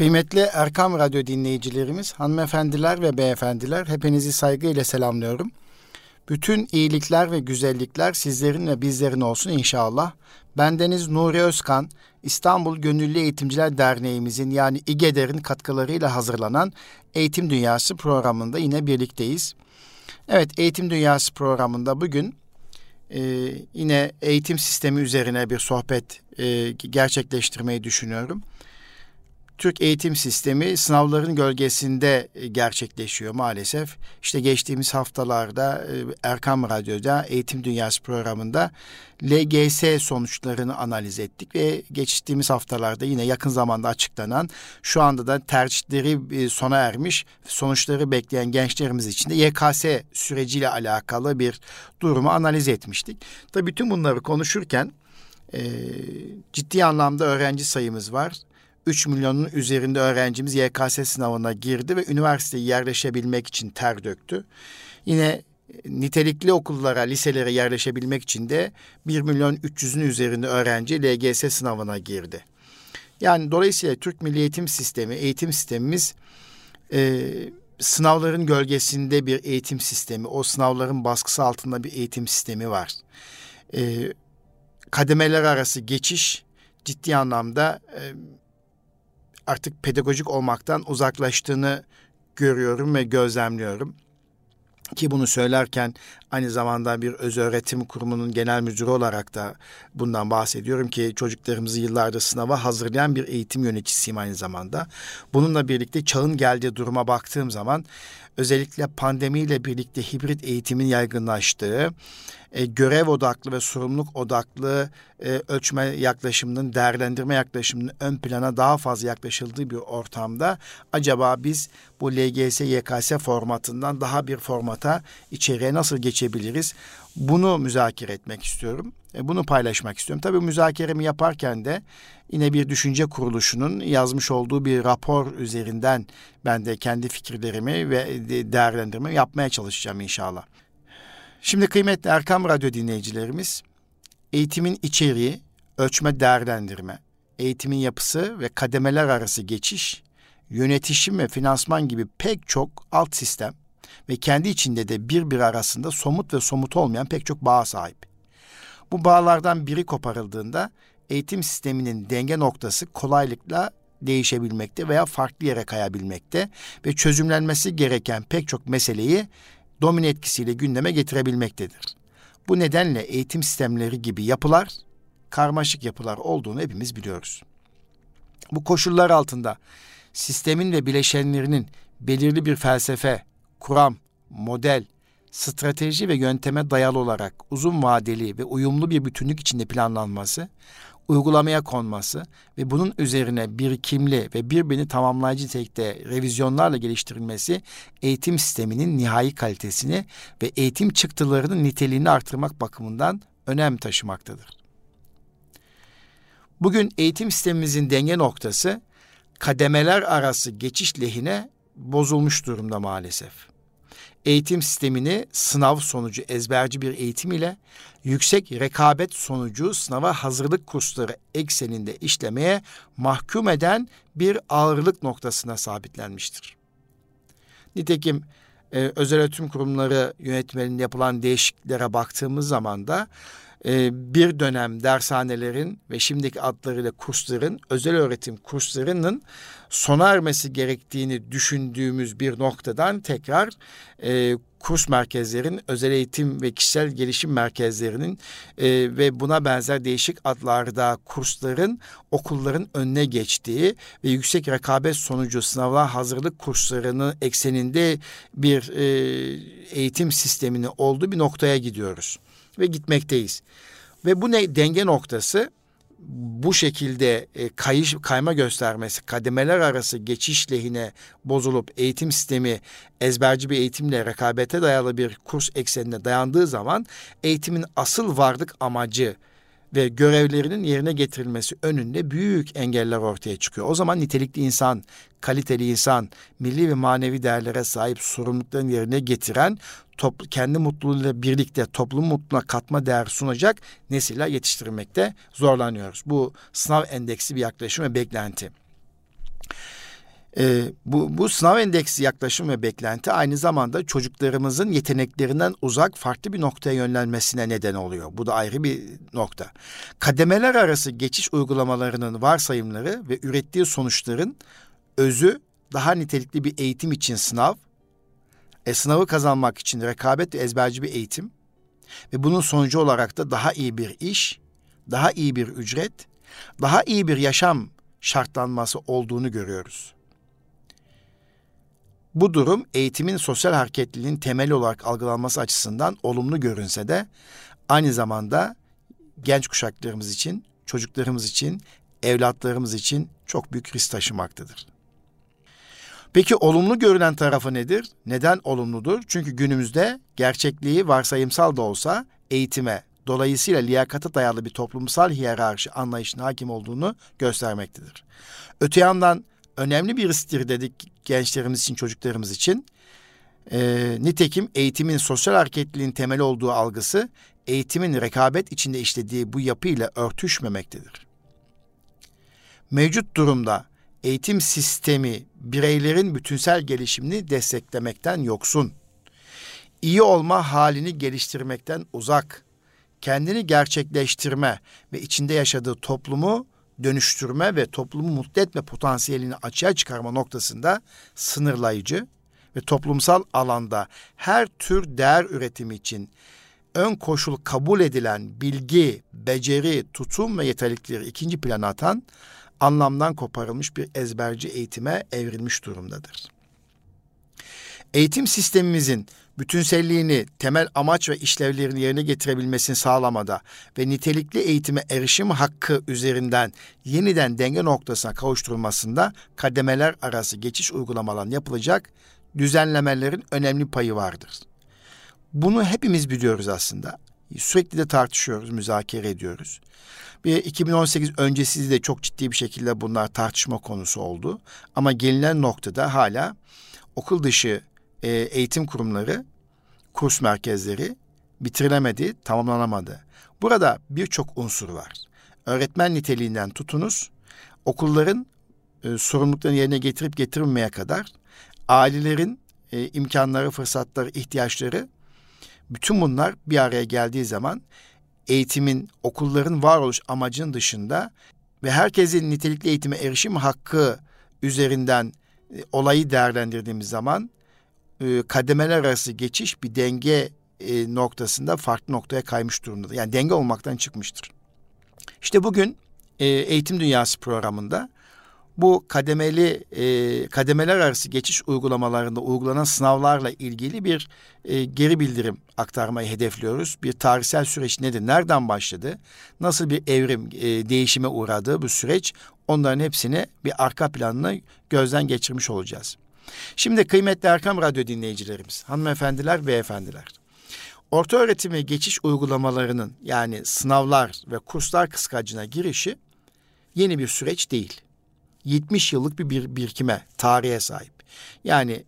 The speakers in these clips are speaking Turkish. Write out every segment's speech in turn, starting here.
Kıymetli Erkam Radyo dinleyicilerimiz, hanımefendiler ve beyefendiler hepinizi saygıyla selamlıyorum. Bütün iyilikler ve güzellikler sizlerin ve bizlerin olsun inşallah. Bendeniz Nuri Özkan, İstanbul Gönüllü Eğitimciler Derneğimizin yani İGEDER'in katkılarıyla hazırlanan Eğitim Dünyası programında yine birlikteyiz. Evet, Eğitim Dünyası programında bugün e, yine eğitim sistemi üzerine bir sohbet e, gerçekleştirmeyi düşünüyorum. Türk eğitim sistemi sınavların gölgesinde e, gerçekleşiyor maalesef. İşte geçtiğimiz haftalarda e, Erkam Radyo'da Eğitim Dünyası programında LGS sonuçlarını analiz ettik ve geçtiğimiz haftalarda yine yakın zamanda açıklanan şu anda da tercihleri e, sona ermiş sonuçları bekleyen gençlerimiz için de YKS süreciyle alakalı bir durumu analiz etmiştik. Tabii bütün bunları konuşurken ciddi anlamda öğrenci sayımız var. 3 milyonun üzerinde öğrencimiz YKS sınavına girdi ve üniversiteye yerleşebilmek için ter döktü. Yine e, nitelikli okullara, liselere yerleşebilmek için de 1 milyon 300'ün üzerinde öğrenci LGS sınavına girdi. Yani dolayısıyla Türk Milli Eğitim Sistemi, eğitim sistemimiz e, sınavların gölgesinde bir eğitim sistemi. O sınavların baskısı altında bir eğitim sistemi var. E, kademeler arası geçiş ciddi anlamda e, artık pedagojik olmaktan uzaklaştığını görüyorum ve gözlemliyorum. Ki bunu söylerken aynı zamanda bir öz öğretim kurumunun genel müdürü olarak da bundan bahsediyorum ki çocuklarımızı yıllardır sınava hazırlayan bir eğitim yöneticisiyim aynı zamanda. Bununla birlikte çağın geldiği duruma baktığım zaman özellikle pandemiyle birlikte hibrit eğitimin yaygınlaştığı, e, görev odaklı ve sorumluluk odaklı e, ölçme yaklaşımının, değerlendirme yaklaşımının ön plana daha fazla yaklaşıldığı bir ortamda acaba biz bu LGS, YKS formatından daha bir formata içeriye nasıl geçebiliriz? Bunu müzakere etmek istiyorum. E, bunu paylaşmak istiyorum. Tabii müzakeremi yaparken de yine bir düşünce kuruluşunun yazmış olduğu bir rapor üzerinden ben de kendi fikirlerimi ve değerlendirmemi yapmaya çalışacağım inşallah. Şimdi kıymetli Erkam Radyo dinleyicilerimiz, eğitimin içeriği, ölçme değerlendirme, eğitimin yapısı ve kademeler arası geçiş, yönetişim ve finansman gibi pek çok alt sistem ve kendi içinde de birbiri arasında somut ve somut olmayan pek çok bağ sahip. Bu bağlardan biri koparıldığında eğitim sisteminin denge noktası kolaylıkla değişebilmekte veya farklı yere kayabilmekte ve çözümlenmesi gereken pek çok meseleyi domine etkisiyle gündeme getirebilmektedir. Bu nedenle eğitim sistemleri gibi yapılar karmaşık yapılar olduğunu hepimiz biliyoruz. Bu koşullar altında sistemin ve bileşenlerinin belirli bir felsefe, kuram, model, strateji ve yönteme dayalı olarak uzun vadeli ve uyumlu bir bütünlük içinde planlanması, uygulamaya konması ve bunun üzerine birikimli ve birbirini tamamlayıcı tekte revizyonlarla geliştirilmesi eğitim sisteminin nihai kalitesini ve eğitim çıktılarının niteliğini artırmak bakımından önem taşımaktadır. Bugün eğitim sistemimizin denge noktası kademeler arası geçiş lehine bozulmuş durumda maalesef eğitim sistemini sınav sonucu ezberci bir eğitim ile yüksek rekabet sonucu sınava hazırlık kursları ekseninde işlemeye mahkum eden bir ağırlık noktasına sabitlenmiştir. Nitekim e, özel öğretim kurumları yönetmeninde yapılan değişikliklere baktığımız zaman da e, bir dönem dershanelerin ve şimdiki adlarıyla kursların, özel öğretim kurslarının sona ermesi gerektiğini düşündüğümüz bir noktadan tekrar e, kurs merkezlerin, özel eğitim ve kişisel gelişim merkezlerinin e, ve buna benzer değişik adlarda kursların okulların önüne geçtiği ve yüksek rekabet sonucu sınavlar hazırlık kurslarının ekseninde bir e, eğitim sistemini olduğu bir noktaya gidiyoruz ve gitmekteyiz. Ve bu ne denge noktası bu şekilde e, kayış kayma göstermesi, kademeler arası geçiş lehine bozulup eğitim sistemi ezberci bir eğitimle rekabete dayalı bir kurs eksenine dayandığı zaman eğitimin asıl varlık amacı ve görevlerinin yerine getirilmesi önünde büyük engeller ortaya çıkıyor. O zaman nitelikli insan, kaliteli insan, milli ve manevi değerlere sahip sorumlulukların yerine getiren toplu, kendi mutluluğuyla birlikte toplum mutluluğuna katma değer sunacak nesiller yetiştirmekte zorlanıyoruz. Bu sınav endeksi bir yaklaşım ve beklenti. Ee, bu, bu sınav endeksi yaklaşım ve beklenti aynı zamanda çocuklarımızın yeteneklerinden uzak farklı bir noktaya yönlenmesine neden oluyor. Bu da ayrı bir nokta. Kademeler arası geçiş uygulamalarının varsayımları ve ürettiği sonuçların özü daha nitelikli bir eğitim için sınav, e, sınavı kazanmak için rekabet ve ezberci bir eğitim ve bunun sonucu olarak da daha iyi bir iş, daha iyi bir ücret, daha iyi bir yaşam şartlanması olduğunu görüyoruz. Bu durum eğitimin sosyal hareketliliğin temeli olarak algılanması açısından olumlu görünse de aynı zamanda genç kuşaklarımız için, çocuklarımız için, evlatlarımız için çok büyük risk taşımaktadır. Peki olumlu görülen tarafı nedir? Neden olumludur? Çünkü günümüzde gerçekliği varsayımsal da olsa eğitime, dolayısıyla liyakata dayalı bir toplumsal hiyerarşi anlayışına hakim olduğunu göstermektedir. Öte yandan önemli bir risktir dedik gençlerimiz için, çocuklarımız için. E, nitekim eğitimin sosyal hareketliliğin temeli olduğu algısı eğitimin rekabet içinde işlediği bu yapıyla örtüşmemektedir. Mevcut durumda eğitim sistemi bireylerin bütünsel gelişimini desteklemekten yoksun. İyi olma halini geliştirmekten uzak. Kendini gerçekleştirme ve içinde yaşadığı toplumu dönüştürme ve toplumu mutlu etme potansiyelini açığa çıkarma noktasında sınırlayıcı ve toplumsal alanda her tür değer üretimi için ön koşul kabul edilen bilgi, beceri, tutum ve yetenekleri ikinci plana atan anlamdan koparılmış bir ezberci eğitime evrilmiş durumdadır. Eğitim sistemimizin bütünselliğini, temel amaç ve işlevlerini yerine getirebilmesini sağlamada ve nitelikli eğitime erişim hakkı üzerinden yeniden denge noktasına kavuşturulmasında kademeler arası geçiş uygulamaların yapılacak düzenlemelerin önemli payı vardır. Bunu hepimiz biliyoruz aslında. Sürekli de tartışıyoruz, müzakere ediyoruz. Bir 2018 öncesi de çok ciddi bir şekilde bunlar tartışma konusu oldu. Ama gelinen noktada hala okul dışı e, eğitim kurumları, kurs merkezleri bitirilemedi, tamamlanamadı. Burada birçok unsur var. Öğretmen niteliğinden tutunuz, okulların e, sorumluluklarını yerine getirip getirmemeye kadar ailelerin e, imkanları, fırsatları, ihtiyaçları bütün bunlar bir araya geldiği zaman eğitimin, okulların varoluş amacının dışında ve herkesin nitelikli eğitime erişim hakkı üzerinden e, olayı değerlendirdiğimiz zaman e, kademeler arası geçiş bir denge e, noktasında farklı noktaya kaymış durumda. Yani denge olmaktan çıkmıştır. İşte bugün e, Eğitim Dünyası programında bu kademeli kademeler arası geçiş uygulamalarında uygulanan sınavlarla ilgili bir e, geri bildirim aktarmayı hedefliyoruz. Bir tarihsel süreç nedir? Nereden başladı? Nasıl bir evrim, değişime uğradı bu süreç? Onların hepsini bir arka planını gözden geçirmiş olacağız. Şimdi kıymetli Erkam Radyo dinleyicilerimiz, hanımefendiler, beyefendiler. Orta öğretime geçiş uygulamalarının yani sınavlar ve kurslar kıskacına girişi yeni bir süreç değil. 70 yıllık bir, bir birikime, tarihe sahip. Yani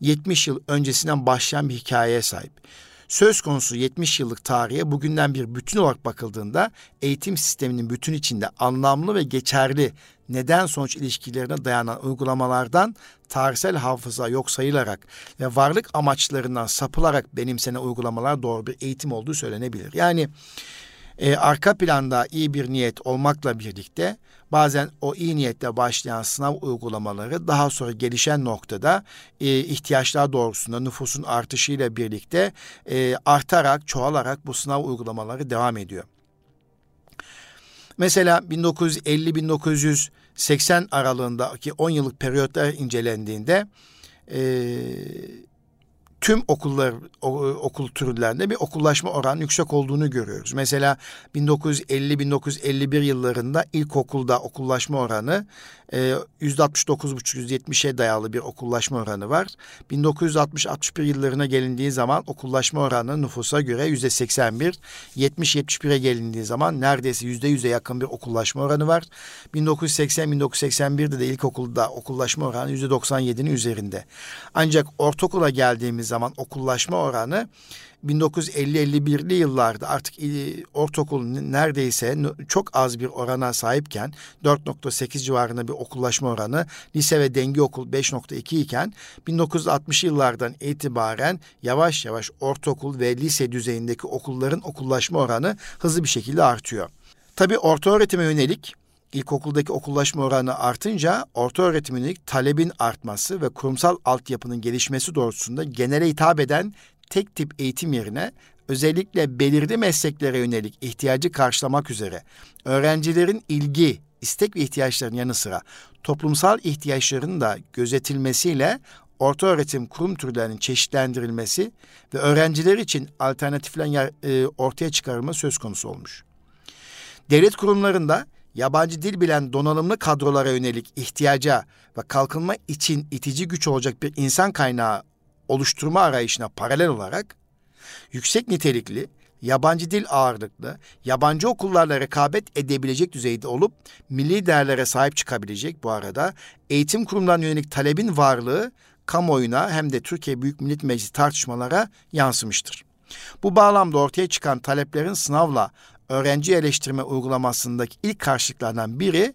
70 yıl öncesinden başlayan bir hikayeye sahip. Söz konusu 70 yıllık tarihe bugünden bir bütün olarak bakıldığında eğitim sisteminin bütün içinde anlamlı ve geçerli neden sonuç ilişkilerine dayanan uygulamalardan tarihsel hafıza yok sayılarak ve varlık amaçlarından sapılarak benimsene uygulamalar doğru bir eğitim olduğu söylenebilir. Yani e, arka planda iyi bir niyet olmakla birlikte bazen o iyi niyetle başlayan sınav uygulamaları daha sonra gelişen noktada e, ihtiyaçlar doğrusunda nüfusun artışıyla birlikte e, artarak, çoğalarak bu sınav uygulamaları devam ediyor. Mesela 1950-1980 aralığındaki 10 yıllık periyotlar incelendiğinde e, tüm okullar okul türlerinde bir okullaşma oranı yüksek olduğunu görüyoruz. Mesela 1950-1951 yıllarında ilkokulda okullaşma oranı e, yüzde 69,5-%70'e dayalı bir okullaşma oranı var. 1960-61 yıllarına gelindiği zaman okullaşma oranı nüfusa göre yüzde 81, 70-71'e gelindiği zaman neredeyse yüzde 100'e yakın bir okullaşma oranı var. 1980-1981'de de ilkokulda okullaşma oranı yüzde 97'nin üzerinde. Ancak ortaokula geldiğimiz zaman okullaşma oranı 1950-51'li yıllarda artık ortaokul neredeyse çok az bir orana sahipken 4.8 civarında bir okullaşma oranı, lise ve denge okul 5.2 iken 1960 yıllardan itibaren yavaş yavaş ortaokul ve lise düzeyindeki okulların okullaşma oranı hızlı bir şekilde artıyor. Tabii orta öğretime yönelik ilkokuldaki okullaşma oranı artınca orta öğretim yönelik talebin artması ve kurumsal altyapının gelişmesi doğrultusunda genele hitap eden tek tip eğitim yerine özellikle belirli mesleklere yönelik ihtiyacı karşılamak üzere öğrencilerin ilgi, istek ve ihtiyaçlarının yanı sıra toplumsal ihtiyaçlarının da gözetilmesiyle orta öğretim kurum türlerinin çeşitlendirilmesi ve öğrenciler için alternatifler e, ortaya çıkarılma söz konusu olmuş. Devlet kurumlarında yabancı dil bilen donanımlı kadrolara yönelik ihtiyaca ve kalkınma için itici güç olacak bir insan kaynağı oluşturma arayışına paralel olarak yüksek nitelikli, yabancı dil ağırlıklı, yabancı okullarla rekabet edebilecek düzeyde olup milli değerlere sahip çıkabilecek bu arada eğitim kurumlarına yönelik talebin varlığı kamuoyuna hem de Türkiye Büyük Millet Meclisi tartışmalara yansımıştır. Bu bağlamda ortaya çıkan taleplerin sınavla öğrenci eleştirme uygulamasındaki ilk karşılıklardan biri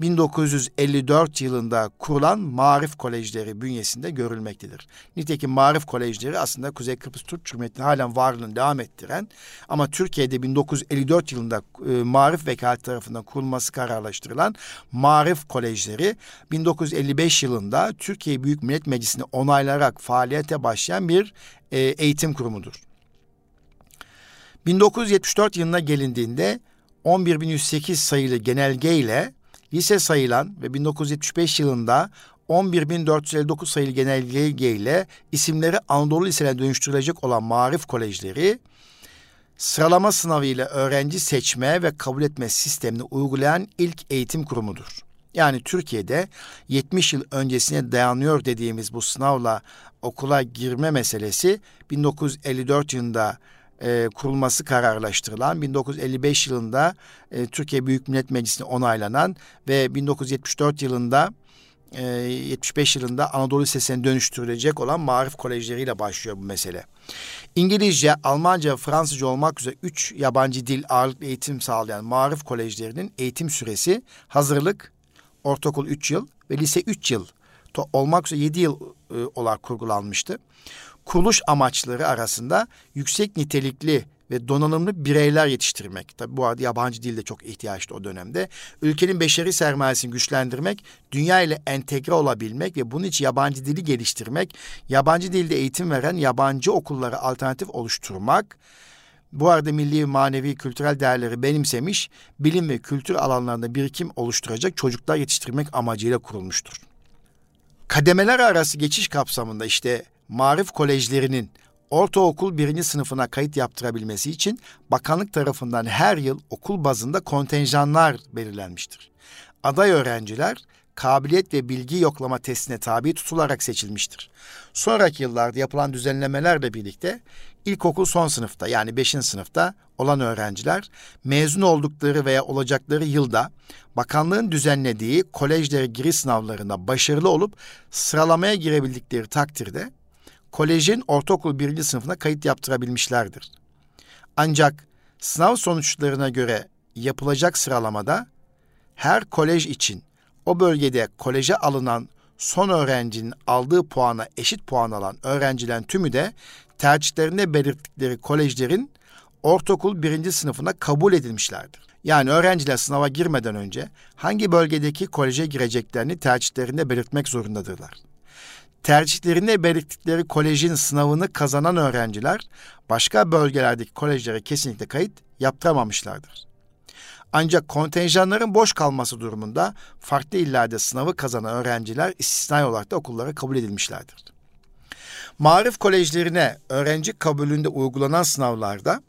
1954 yılında kurulan Marif Kolejleri bünyesinde görülmektedir. Nitekim Marif Kolejleri aslında Kuzey Kıbrıs Türk Cumhuriyeti'nin halen varlığını devam ettiren ama Türkiye'de 1954 yılında e, Marif Vekaleti tarafından kurulması kararlaştırılan Marif Kolejleri 1955 yılında Türkiye Büyük Millet Meclisi'ni onaylarak faaliyete başlayan bir e, eğitim kurumudur. 1974 yılına gelindiğinde 11.108 sayılı genelge ile lise sayılan ve 1975 yılında 11.459 sayılı genelge ile isimleri Anadolu Liselerine dönüştürülecek olan marif kolejleri sıralama sınavı ile öğrenci seçme ve kabul etme sistemini uygulayan ilk eğitim kurumudur. Yani Türkiye'de 70 yıl öncesine dayanıyor dediğimiz bu sınavla okula girme meselesi 1954 yılında e, kurulması kararlaştırılan 1955 yılında e, Türkiye Büyük Millet Meclisi'ne onaylanan ve 1974 yılında e, 75 yılında Anadolu Lisesi'ne dönüştürülecek olan marif kolejleriyle başlıyor bu mesele. İngilizce, Almanca Fransızca olmak üzere üç yabancı dil ağırlıklı eğitim sağlayan marif kolejlerinin eğitim süresi hazırlık, ortaokul 3 yıl ve lise 3 yıl olmak üzere 7 yıl e, olarak kurgulanmıştı kuruluş amaçları arasında yüksek nitelikli ve donanımlı bireyler yetiştirmek. Tabi bu arada yabancı dilde çok ihtiyaçtı o dönemde. Ülkenin beşeri sermayesini güçlendirmek, dünya ile entegre olabilmek ve bunun için yabancı dili geliştirmek, yabancı dilde eğitim veren yabancı okullara alternatif oluşturmak, bu arada milli, manevi, kültürel değerleri benimsemiş, bilim ve kültür alanlarında birikim oluşturacak çocuklar yetiştirmek amacıyla kurulmuştur. Kademeler arası geçiş kapsamında işte marif kolejlerinin ortaokul birinci sınıfına kayıt yaptırabilmesi için bakanlık tarafından her yıl okul bazında kontenjanlar belirlenmiştir. Aday öğrenciler kabiliyet ve bilgi yoklama testine tabi tutularak seçilmiştir. Sonraki yıllarda yapılan düzenlemelerle birlikte ilkokul son sınıfta yani 5. sınıfta olan öğrenciler mezun oldukları veya olacakları yılda bakanlığın düzenlediği kolejlere giriş sınavlarında başarılı olup sıralamaya girebildikleri takdirde kolejin ortaokul birinci sınıfına kayıt yaptırabilmişlerdir. Ancak sınav sonuçlarına göre yapılacak sıralamada her kolej için o bölgede koleje alınan son öğrencinin aldığı puana eşit puan alan öğrencilerin tümü de tercihlerinde belirttikleri kolejlerin ortaokul birinci sınıfına kabul edilmişlerdir. Yani öğrenciler sınava girmeden önce hangi bölgedeki koleje gireceklerini tercihlerinde belirtmek zorundadırlar tercihlerinde belirttikleri kolejin sınavını kazanan öğrenciler başka bölgelerdeki kolejlere kesinlikle kayıt yaptıramamışlardır. Ancak kontenjanların boş kalması durumunda farklı illerde sınavı kazanan öğrenciler istisnai olarak da okullara kabul edilmişlerdir. Marif kolejlerine öğrenci kabulünde uygulanan sınavlarda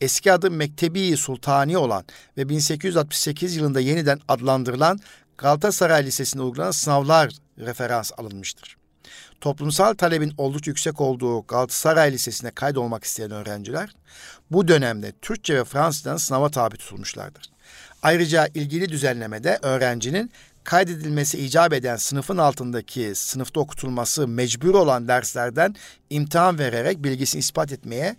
eski adı Mektebi Sultani olan ve 1868 yılında yeniden adlandırılan Galatasaray Lisesi'nde uygulanan sınavlar referans alınmıştır toplumsal talebin oldukça yüksek olduğu Galatasaray Lisesi'ne kaydolmak isteyen öğrenciler bu dönemde Türkçe ve Fransızdan sınava tabi tutulmuşlardır. Ayrıca ilgili düzenlemede öğrencinin kaydedilmesi icap eden sınıfın altındaki sınıfta okutulması mecbur olan derslerden imtihan vererek bilgisini ispat etmeye,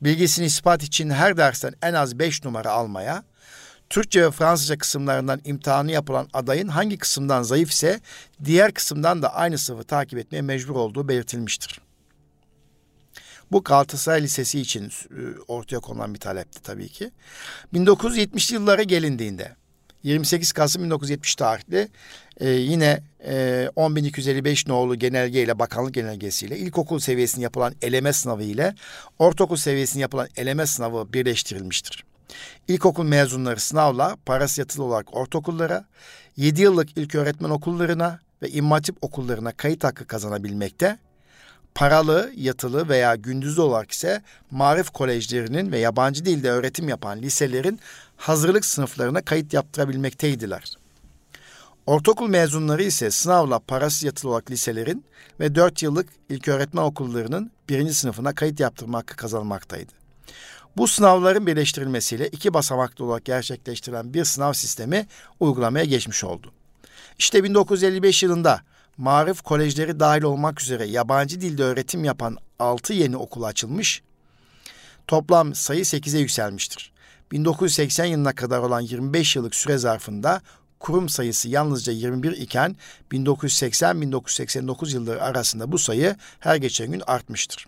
bilgisini ispat için her dersten en az beş numara almaya, Türkçe ve Fransızca kısımlarından imtihanı yapılan adayın hangi kısımdan zayıf ise diğer kısımdan da aynı sınıfı takip etmeye mecbur olduğu belirtilmiştir. Bu Galatasaray Lisesi için e, ortaya konulan bir talepti tabii ki. 1970'li yıllara gelindiğinde 28 Kasım 1970 tarihli e, yine e, 10.255 nolu genelge ile bakanlık genelgesiyle ilkokul seviyesinde yapılan eleme sınavı ile ortaokul seviyesinde yapılan eleme sınavı birleştirilmiştir. İlkokul mezunları sınavla parası yatılı olarak ortaokullara, 7 yıllık ilk öğretmen okullarına ve immatip okullarına kayıt hakkı kazanabilmekte, paralı, yatılı veya gündüzlü olarak ise marif kolejlerinin ve yabancı dilde öğretim yapan liselerin hazırlık sınıflarına kayıt yaptırabilmekteydiler. Ortaokul mezunları ise sınavla parası yatılı olarak liselerin ve 4 yıllık ilköğretmen okullarının birinci sınıfına kayıt yaptırma hakkı kazanmaktaydı. Bu sınavların birleştirilmesiyle iki basamaklı olarak gerçekleştirilen bir sınav sistemi uygulamaya geçmiş oldu. İşte 1955 yılında marif kolejleri dahil olmak üzere yabancı dilde öğretim yapan 6 yeni okul açılmış, toplam sayı 8'e yükselmiştir. 1980 yılına kadar olan 25 yıllık süre zarfında kurum sayısı yalnızca 21 iken 1980-1989 yılları arasında bu sayı her geçen gün artmıştır.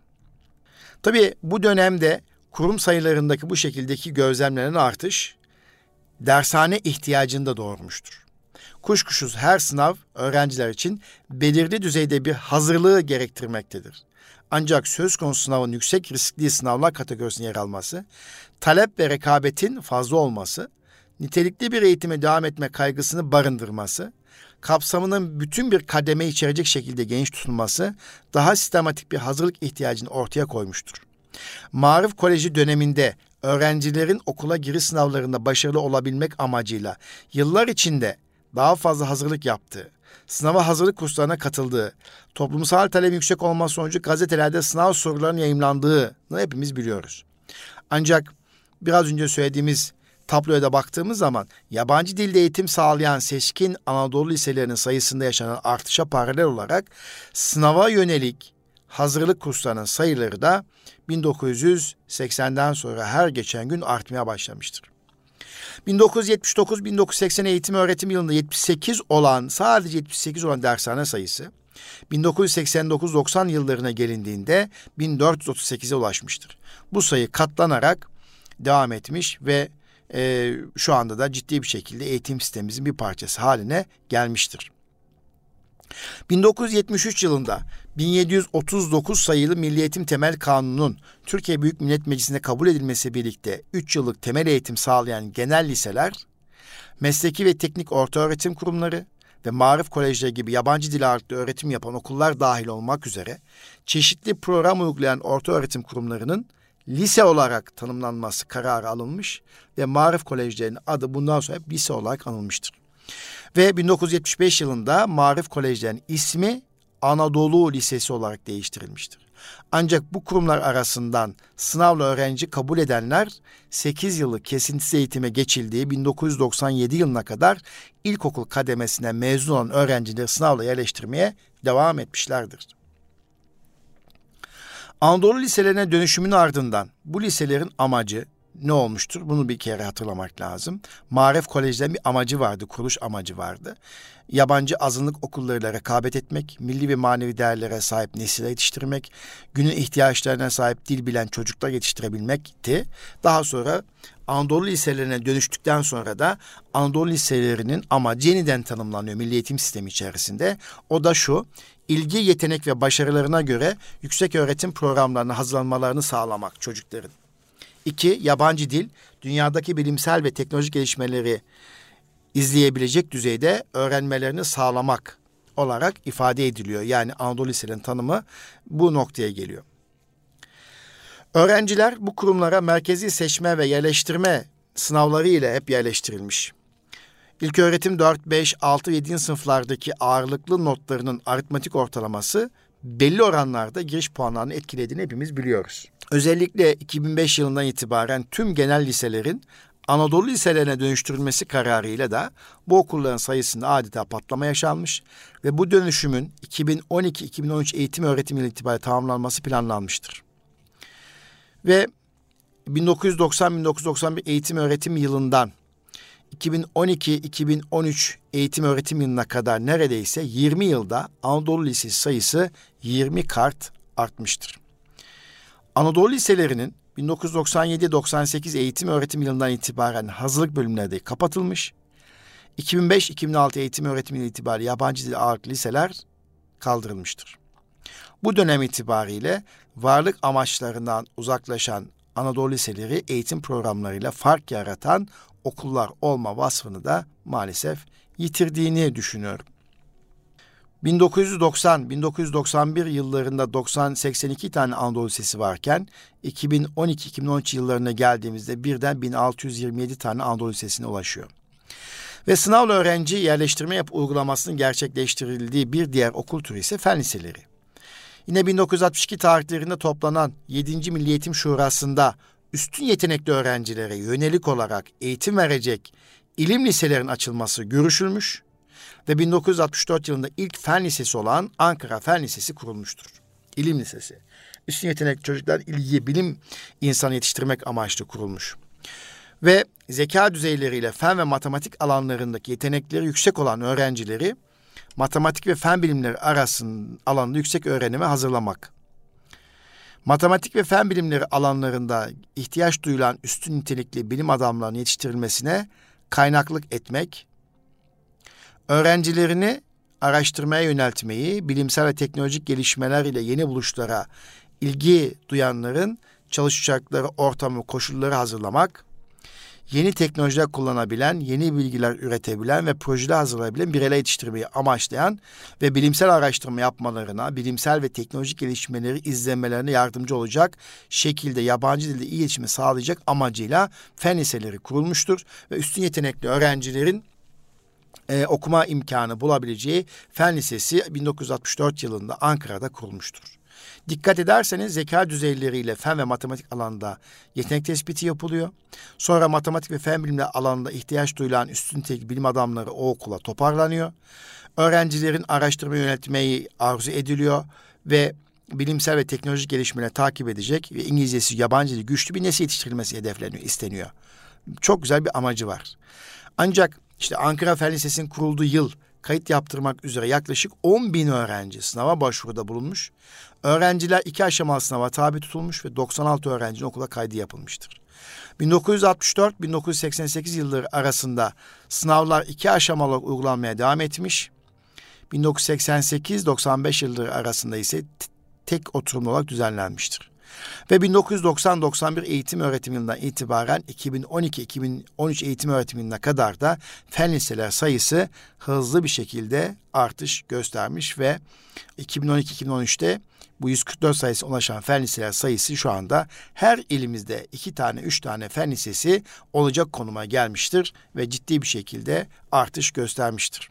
Tabii bu dönemde kurum sayılarındaki bu şekildeki gözlemlenen artış dershane ihtiyacını da doğurmuştur. Kuşkusuz her sınav öğrenciler için belirli düzeyde bir hazırlığı gerektirmektedir. Ancak söz konusu sınavın yüksek riskli sınavlar kategorisine yer alması, talep ve rekabetin fazla olması, nitelikli bir eğitime devam etme kaygısını barındırması, kapsamının bütün bir kademe içerecek şekilde geniş tutulması daha sistematik bir hazırlık ihtiyacını ortaya koymuştur. Marif Koleji döneminde öğrencilerin okula giriş sınavlarında başarılı olabilmek amacıyla yıllar içinde daha fazla hazırlık yaptığı, sınava hazırlık kurslarına katıldığı, toplumsal talep yüksek olması sonucu gazetelerde sınav sorularının yayımlandığını hepimiz biliyoruz. Ancak biraz önce söylediğimiz tabloya da baktığımız zaman yabancı dilde eğitim sağlayan seçkin Anadolu liselerinin sayısında yaşanan artışa paralel olarak sınava yönelik hazırlık kurslarının sayıları da 1980'den sonra her geçen gün artmaya başlamıştır. 1979-1980 eğitim öğretim yılında 78 olan sadece 78 olan dershane sayısı 1989-90 yıllarına gelindiğinde 1438'e ulaşmıştır. Bu sayı katlanarak devam etmiş ve e, şu anda da ciddi bir şekilde eğitim sistemimizin bir parçası haline gelmiştir. 1973 yılında 1739 sayılı Milli Eğitim Temel Kanunu'nun Türkiye Büyük Millet Meclisi'nde kabul edilmesi birlikte 3 yıllık temel eğitim sağlayan genel liseler, mesleki ve teknik ortaöğretim kurumları ve marif kolejleri gibi yabancı dil ağırlıklı öğretim yapan okullar dahil olmak üzere çeşitli program uygulayan ortaöğretim kurumlarının lise olarak tanımlanması kararı alınmış ve marif kolejlerinin adı bundan sonra lise olarak anılmıştır. Ve 1975 yılında Marif Kolejlerinin ismi Anadolu Lisesi olarak değiştirilmiştir. Ancak bu kurumlar arasından sınavla öğrenci kabul edenler 8 yıllık kesintisiz eğitime geçildiği 1997 yılına kadar ilkokul kademesine mezun olan öğrencileri sınavla yerleştirmeye devam etmişlerdir. Anadolu liselerine dönüşümün ardından bu liselerin amacı ne olmuştur? Bunu bir kere hatırlamak lazım. Marif Kolej'den bir amacı vardı, kuruluş amacı vardı. Yabancı azınlık okullarıyla rekabet etmek, milli ve manevi değerlere sahip nesiller yetiştirmek, günün ihtiyaçlarına sahip dil bilen çocuklar yetiştirebilmekti. Daha sonra Anadolu liselerine dönüştükten sonra da Anadolu liselerinin amacı yeniden tanımlanıyor milli eğitim sistemi içerisinde. O da şu, ilgi, yetenek ve başarılarına göre yüksek öğretim programlarına hazırlanmalarını sağlamak çocukların. İki, yabancı dil, dünyadaki bilimsel ve teknolojik gelişmeleri izleyebilecek düzeyde öğrenmelerini sağlamak olarak ifade ediliyor. Yani Anadolu Lise'nin tanımı bu noktaya geliyor. Öğrenciler bu kurumlara merkezi seçme ve yerleştirme sınavları ile hep yerleştirilmiş. İlk öğretim 4, 5, 6 ve 7. sınıflardaki ağırlıklı notlarının aritmatik ortalaması belli oranlarda giriş puanlarını etkilediğini hepimiz biliyoruz. Özellikle 2005 yılından itibaren tüm genel liselerin Anadolu liselerine dönüştürülmesi kararıyla da bu okulların sayısında adeta patlama yaşanmış ve bu dönüşümün 2012-2013 eğitim öğretim yılı itibariyle tamamlanması planlanmıştır. Ve 1990-1991 eğitim öğretim yılından 2012-2013 eğitim öğretim yılına kadar neredeyse 20 yılda Anadolu Lisesi sayısı 20 kart artmıştır. Anadolu liselerinin 1997-98 eğitim öğretim yılından itibaren hazırlık bölümleri de kapatılmış. 2005-2006 eğitim öğretim yılı itibariyle yabancı dil ağırlıklı liseler kaldırılmıştır. Bu dönem itibariyle varlık amaçlarından uzaklaşan Anadolu liseleri eğitim programlarıyla fark yaratan okullar olma vasfını da maalesef yitirdiğini düşünüyorum. 1990-1991 yıllarında 90-82 tane Anadolu Lisesi varken 2012-2013 yıllarına geldiğimizde birden 1627 tane Anadolu Lisesi'ne ulaşıyor. Ve sınavla öğrenci yerleştirme yap uygulamasının gerçekleştirildiği bir diğer okul türü ise fen liseleri. Yine 1962 tarihlerinde toplanan 7. Milli Eğitim Şurası'nda üstün yetenekli öğrencilere yönelik olarak eğitim verecek ilim liselerin açılması görüşülmüş ve 1964 yılında ilk fen lisesi olan Ankara Fen Lisesi kurulmuştur. İlim Lisesi. Üstün yetenekli çocuklar ilgi, bilim insanı yetiştirmek amaçlı kurulmuş. Ve zeka düzeyleriyle fen ve matematik alanlarındaki yetenekleri yüksek olan öğrencileri matematik ve fen bilimleri arasının alanında yüksek öğrenime hazırlamak. Matematik ve fen bilimleri alanlarında ihtiyaç duyulan üstün nitelikli bilim adamlarının yetiştirilmesine kaynaklık etmek, öğrencilerini araştırmaya yöneltmeyi, bilimsel ve teknolojik gelişmeler ile yeni buluşlara ilgi duyanların çalışacakları ortamı, koşulları hazırlamak, yeni teknolojiler kullanabilen, yeni bilgiler üretebilen ve projeler hazırlayabilen bireyler yetiştirmeyi amaçlayan ve bilimsel araştırma yapmalarına, bilimsel ve teknolojik gelişmeleri izlemelerine yardımcı olacak şekilde yabancı dilde iyi iletişimi sağlayacak amacıyla fen liseleri kurulmuştur ve üstün yetenekli öğrencilerin e, okuma imkanı bulabileceği Fen Lisesi 1964 yılında Ankara'da kurulmuştur. Dikkat ederseniz zeka düzeyleriyle fen ve matematik alanında yetenek tespiti yapılıyor. Sonra matematik ve fen bilimleri alanında ihtiyaç duyulan üstün tek bilim adamları o okula toparlanıyor. Öğrencilerin araştırma yönetmeyi arzu ediliyor ve bilimsel ve teknolojik gelişmeleri takip edecek ve İngilizcesi yabancı dil güçlü bir nesil yetiştirilmesi hedefleniyor, isteniyor. Çok güzel bir amacı var. Ancak işte Ankara Fen Lisesi'nin kurulduğu yıl kayıt yaptırmak üzere yaklaşık 10 bin öğrenci sınava başvuruda bulunmuş. Öğrenciler iki aşamalı sınava tabi tutulmuş ve 96 öğrencinin okula kaydı yapılmıştır. 1964-1988 yılları arasında sınavlar iki aşamalı uygulanmaya devam etmiş. 1988-95 yılları arasında ise tek oturumlu olarak düzenlenmiştir. Ve 1990-91 eğitim öğretim yılından itibaren 2012-2013 eğitim öğretim yılına kadar da fen liseler sayısı hızlı bir şekilde artış göstermiş ve 2012-2013'te bu 144 sayısı ulaşan fen liseler sayısı şu anda her ilimizde iki tane, üç tane fen lisesi olacak konuma gelmiştir ve ciddi bir şekilde artış göstermiştir.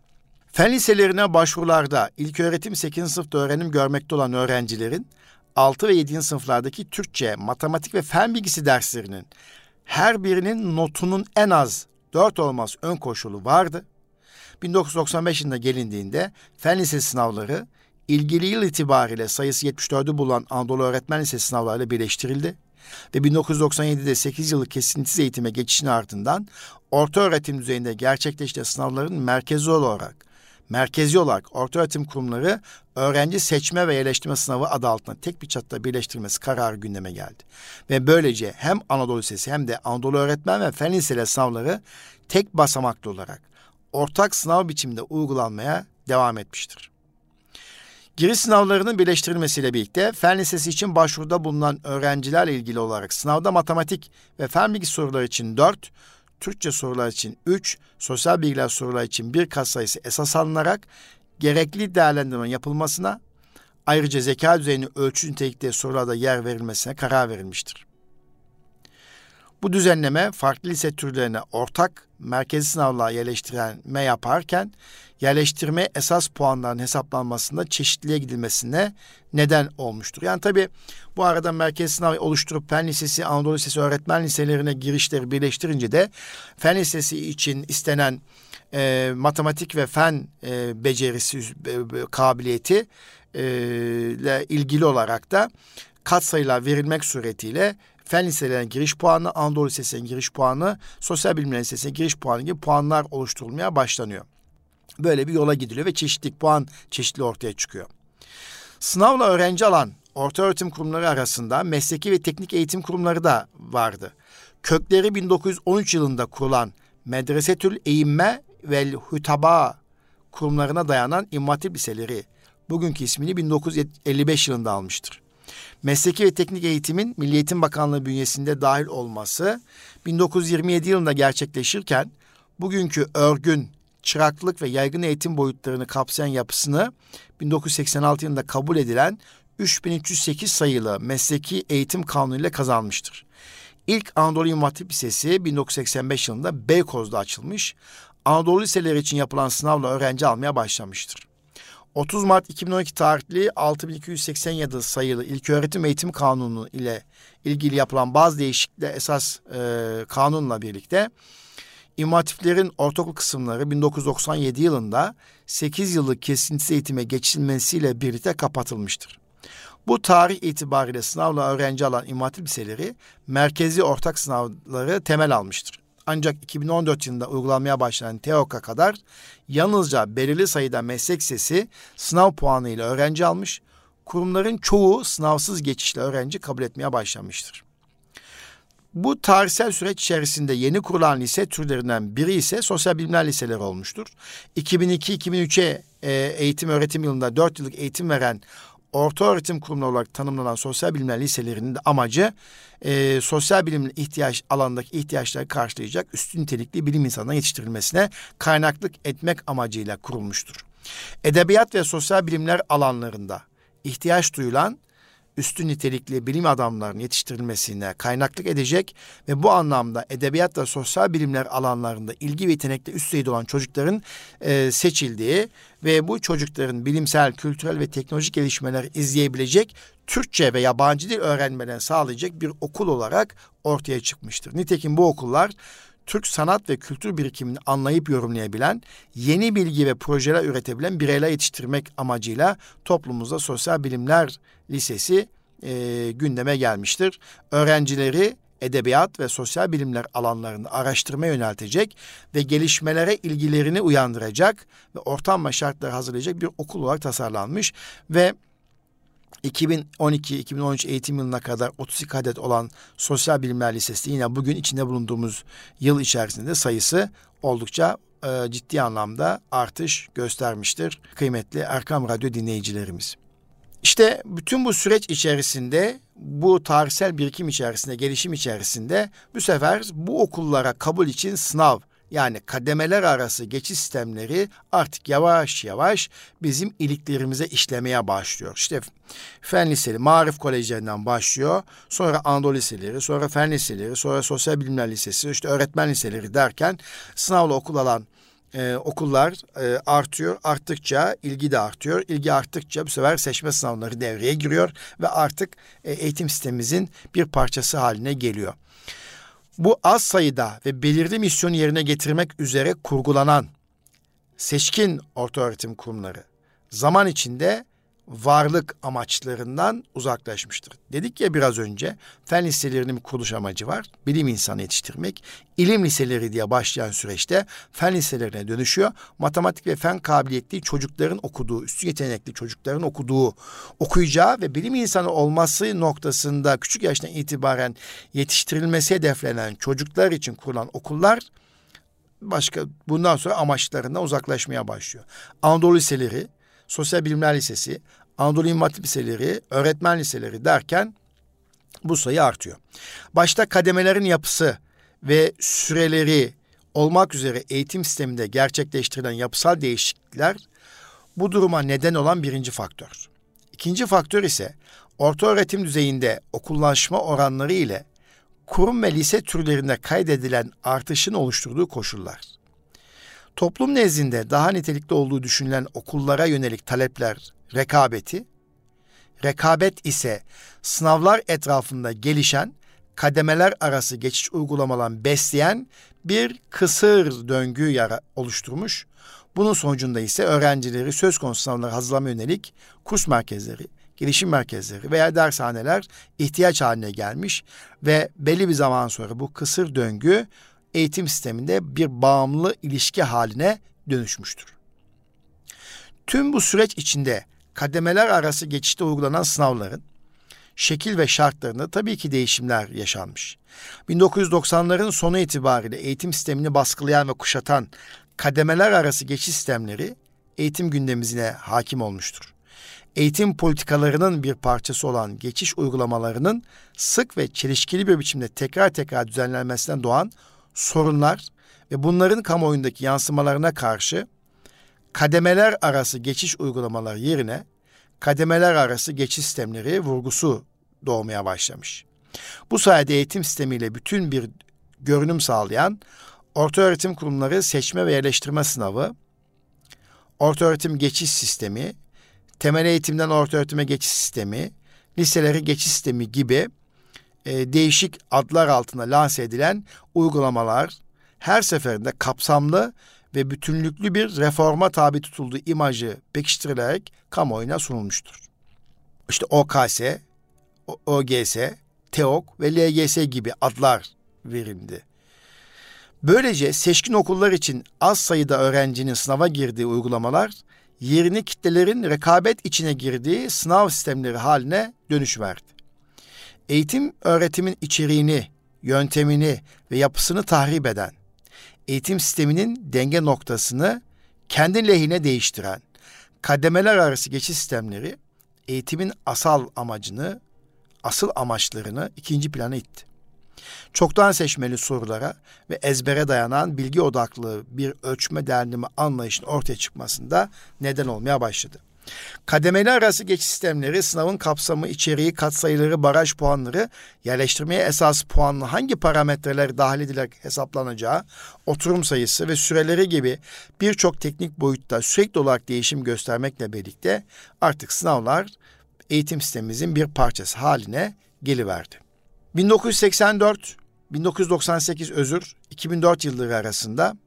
Fen liselerine başvurularda ilk öğretim 8. sınıfta öğrenim görmekte olan öğrencilerin 6 ve 7. sınıflardaki Türkçe, matematik ve fen bilgisi derslerinin her birinin notunun en az 4 olması ön koşulu vardı. 1995 yılında gelindiğinde fen lisesi sınavları ilgili yıl itibariyle sayısı 74'ü bulan Anadolu Öğretmen Lisesi sınavlarıyla birleştirildi. Ve 1997'de 8 yıllık kesintisiz eğitime geçişin ardından orta öğretim düzeyinde gerçekleştiği sınavların merkezi olarak merkezi olarak orta öğretim kurumları öğrenci seçme ve yerleştirme sınavı adı altında tek bir çatıda birleştirilmesi kararı gündeme geldi. Ve böylece hem Anadolu Lisesi hem de Anadolu Öğretmen ve Fen Liseleri sınavları tek basamaklı olarak ortak sınav biçiminde uygulanmaya devam etmiştir. Giriş sınavlarının birleştirilmesiyle birlikte fen lisesi için başvuruda bulunan öğrencilerle ilgili olarak sınavda matematik ve fen bilgi soruları için 4, Türkçe sorular için 3, sosyal bilgiler sorular için 1 kat sayısı esas alınarak gerekli değerlendirme yapılmasına ayrıca zeka düzeyini ölçü nitelikte sorularda yer verilmesine karar verilmiştir. Bu düzenleme farklı lise türlerine ortak merkezi sınavla yerleştirme yaparken yerleştirme esas puanların hesaplanmasında çeşitliliğe gidilmesine neden olmuştur. Yani tabii bu arada merkez sınav oluşturup Fen Lisesi, Anadolu Lisesi öğretmen liselerine girişleri birleştirince de Fen Lisesi için istenen e, matematik ve fen e, becerisi, e, kabiliyeti e, ile ilgili olarak da katsayılar verilmek suretiyle Fen liselerine giriş puanı, Anadolu Lisesi'ne giriş puanı, Sosyal Bilimler Lisesi'ne giriş puanı gibi puanlar oluşturulmaya başlanıyor. Böyle bir yola gidiliyor ve çeşitlik puan çeşitli ortaya çıkıyor. Sınavla öğrenci alan orta öğretim kurumları arasında mesleki ve teknik eğitim kurumları da vardı. Kökleri 1913 yılında kurulan Medresetül Eğimme ve Hütaba kurumlarına dayanan İmam liseleri bugünkü ismini 1955 yılında almıştır. Mesleki ve teknik eğitimin Milli Eğitim Bakanlığı bünyesinde dahil olması 1927 yılında gerçekleşirken bugünkü örgün, çıraklık ve yaygın eğitim boyutlarını kapsayan yapısını 1986 yılında kabul edilen 3308 sayılı Mesleki Eğitim Kanunu ile kazanmıştır. İlk Anadolu İmam Lisesi 1985 yılında Beykoz'da açılmış. Anadolu liseleri için yapılan sınavla öğrenci almaya başlamıştır. 30 Mart 2012 tarihli 6287 sayılı İlköğretim Eğitim Kanunu ile ilgili yapılan bazı değişiklikler esas e, kanunla birlikte İmam ortaokul kısımları 1997 yılında 8 yıllık kesintisiz eğitime geçilmesiyle birlikte kapatılmıştır. Bu tarih itibariyle sınavla öğrenci alan İmam liseleri merkezi ortak sınavları temel almıştır. Ancak 2014 yılında uygulanmaya başlanan TEOK'a kadar yalnızca belirli sayıda meslek sesi sınav puanı ile öğrenci almış, kurumların çoğu sınavsız geçişle öğrenci kabul etmeye başlamıştır. Bu tarihsel süreç içerisinde yeni kurulan lise türlerinden biri ise sosyal bilimler liseleri olmuştur. 2002-2003'e e, eğitim öğretim yılında 4 yıllık eğitim veren orta öğretim kurumları olarak tanımlanan sosyal bilimler liselerinin de amacı e, sosyal bilim ihtiyaç alandaki ihtiyaçları karşılayacak üstün nitelikli bilim insanına yetiştirilmesine kaynaklık etmek amacıyla kurulmuştur. Edebiyat ve sosyal bilimler alanlarında ihtiyaç duyulan üstün nitelikli bilim adamlarının yetiştirilmesine kaynaklık edecek ve bu anlamda edebiyat ve sosyal bilimler alanlarında ilgi ve yetenekli üst düzeyde olan çocukların e, seçildiği ve bu çocukların bilimsel, kültürel ve teknolojik gelişmeler izleyebilecek Türkçe ve yabancı dil öğrenmelerini sağlayacak bir okul olarak ortaya çıkmıştır. Nitekim bu okullar Türk sanat ve kültür birikimini anlayıp yorumlayabilen, yeni bilgi ve projeler üretebilen bireyler yetiştirmek amacıyla toplumumuzda Sosyal Bilimler Lisesi e, gündeme gelmiştir. Öğrencileri edebiyat ve sosyal bilimler alanlarında araştırma yöneltecek ve gelişmelere ilgilerini uyandıracak ve ortam ve şartları hazırlayacak bir okul olarak tasarlanmış ve 2012-2013 eğitim yılına kadar 32 adet olan Sosyal Bilimler Lisesi yine bugün içinde bulunduğumuz yıl içerisinde sayısı oldukça e, ciddi anlamda artış göstermiştir kıymetli Erkam Radyo dinleyicilerimiz. İşte bütün bu süreç içerisinde bu tarihsel birikim içerisinde, gelişim içerisinde bu sefer bu okullara kabul için sınav yani kademeler arası geçiş sistemleri artık yavaş yavaş bizim iliklerimize işlemeye başlıyor. İşte fen liseleri, marif kolejlerinden başlıyor. Sonra Anadolu liseleri, sonra fen liseleri, sonra sosyal bilimler lisesi, işte öğretmen liseleri derken sınavla okul alan e, okullar e, artıyor. Arttıkça ilgi de artıyor. İlgi arttıkça bu sefer seçme sınavları devreye giriyor ve artık e, eğitim sistemimizin bir parçası haline geliyor. Bu az sayıda ve belirli misyonu yerine getirmek üzere kurgulanan seçkin ortaöğretim kurumları zaman içinde varlık amaçlarından uzaklaşmıştır. Dedik ya biraz önce fen liselerinin bir kuruluş amacı var. Bilim insanı yetiştirmek. İlim liseleri diye başlayan süreçte fen liselerine dönüşüyor. Matematik ve fen kabiliyetli çocukların okuduğu, üstün yetenekli çocukların okuduğu, okuyacağı ve bilim insanı olması noktasında küçük yaştan itibaren yetiştirilmesi hedeflenen çocuklar için kurulan okullar başka bundan sonra amaçlarından uzaklaşmaya başlıyor. Anadolu liseleri Sosyal Bilimler Lisesi, Anadolu İmam Hatip Liseleri, öğretmen liseleri derken bu sayı artıyor. Başta kademelerin yapısı ve süreleri olmak üzere eğitim sisteminde gerçekleştirilen yapısal değişiklikler bu duruma neden olan birinci faktör. İkinci faktör ise orta öğretim düzeyinde okullaşma oranları ile kurum ve lise türlerinde kaydedilen artışın oluşturduğu koşullar. Toplum nezdinde daha nitelikli olduğu düşünülen okullara yönelik talepler rekabeti, rekabet ise sınavlar etrafında gelişen kademeler arası geçiş uygulamalan besleyen bir kısır döngü yara oluşturmuş. Bunun sonucunda ise öğrencileri söz konusu sınavlara hazırlama yönelik kurs merkezleri, gelişim merkezleri veya dershaneler ihtiyaç haline gelmiş ve belli bir zaman sonra bu kısır döngü eğitim sisteminde bir bağımlı ilişki haline dönüşmüştür. Tüm bu süreç içinde kademeler arası geçişte uygulanan sınavların şekil ve şartlarında tabii ki değişimler yaşanmış. 1990'ların sonu itibariyle eğitim sistemini baskılayan ve kuşatan kademeler arası geçiş sistemleri eğitim gündemimize hakim olmuştur. Eğitim politikalarının bir parçası olan geçiş uygulamalarının sık ve çelişkili bir biçimde tekrar tekrar düzenlenmesinden doğan sorunlar ve bunların kamuoyundaki yansımalarına karşı kademeler arası geçiş uygulamalar yerine kademeler arası geçiş sistemleri vurgusu doğmaya başlamış. Bu sayede eğitim sistemiyle bütün bir görünüm sağlayan orta öğretim kurumları seçme ve yerleştirme sınavı, orta öğretim geçiş sistemi, temel eğitimden orta öğretime geçiş sistemi, liseleri geçiş sistemi gibi e, değişik adlar altında lanse edilen uygulamalar her seferinde kapsamlı ve bütünlüklü bir reforma tabi tutulduğu imajı pekiştirilerek kamuoyuna sunulmuştur. İşte OKS, OGS, TEOK ve LGS gibi adlar verildi. Böylece seçkin okullar için az sayıda öğrencinin sınava girdiği uygulamalar yerini kitlelerin rekabet içine girdiği sınav sistemleri haline dönüş verdi. Eğitim öğretimin içeriğini, yöntemini ve yapısını tahrip eden, eğitim sisteminin denge noktasını kendi lehine değiştiren kademeler arası geçiş sistemleri eğitimin asal amacını, asıl amaçlarını ikinci plana itti. Çoktan seçmeli sorulara ve ezbere dayanan bilgi odaklı bir ölçme değerleme anlayışın ortaya çıkmasında neden olmaya başladı. Kademeli arası geçiş sistemleri sınavın kapsamı, içeriği, katsayıları, baraj puanları, yerleştirmeye esas puanlı hangi parametreler dahil edilerek hesaplanacağı, oturum sayısı ve süreleri gibi birçok teknik boyutta sürekli olarak değişim göstermekle birlikte artık sınavlar eğitim sistemimizin bir parçası haline geliverdi. 1984 1998 özür 2004 yılları arasında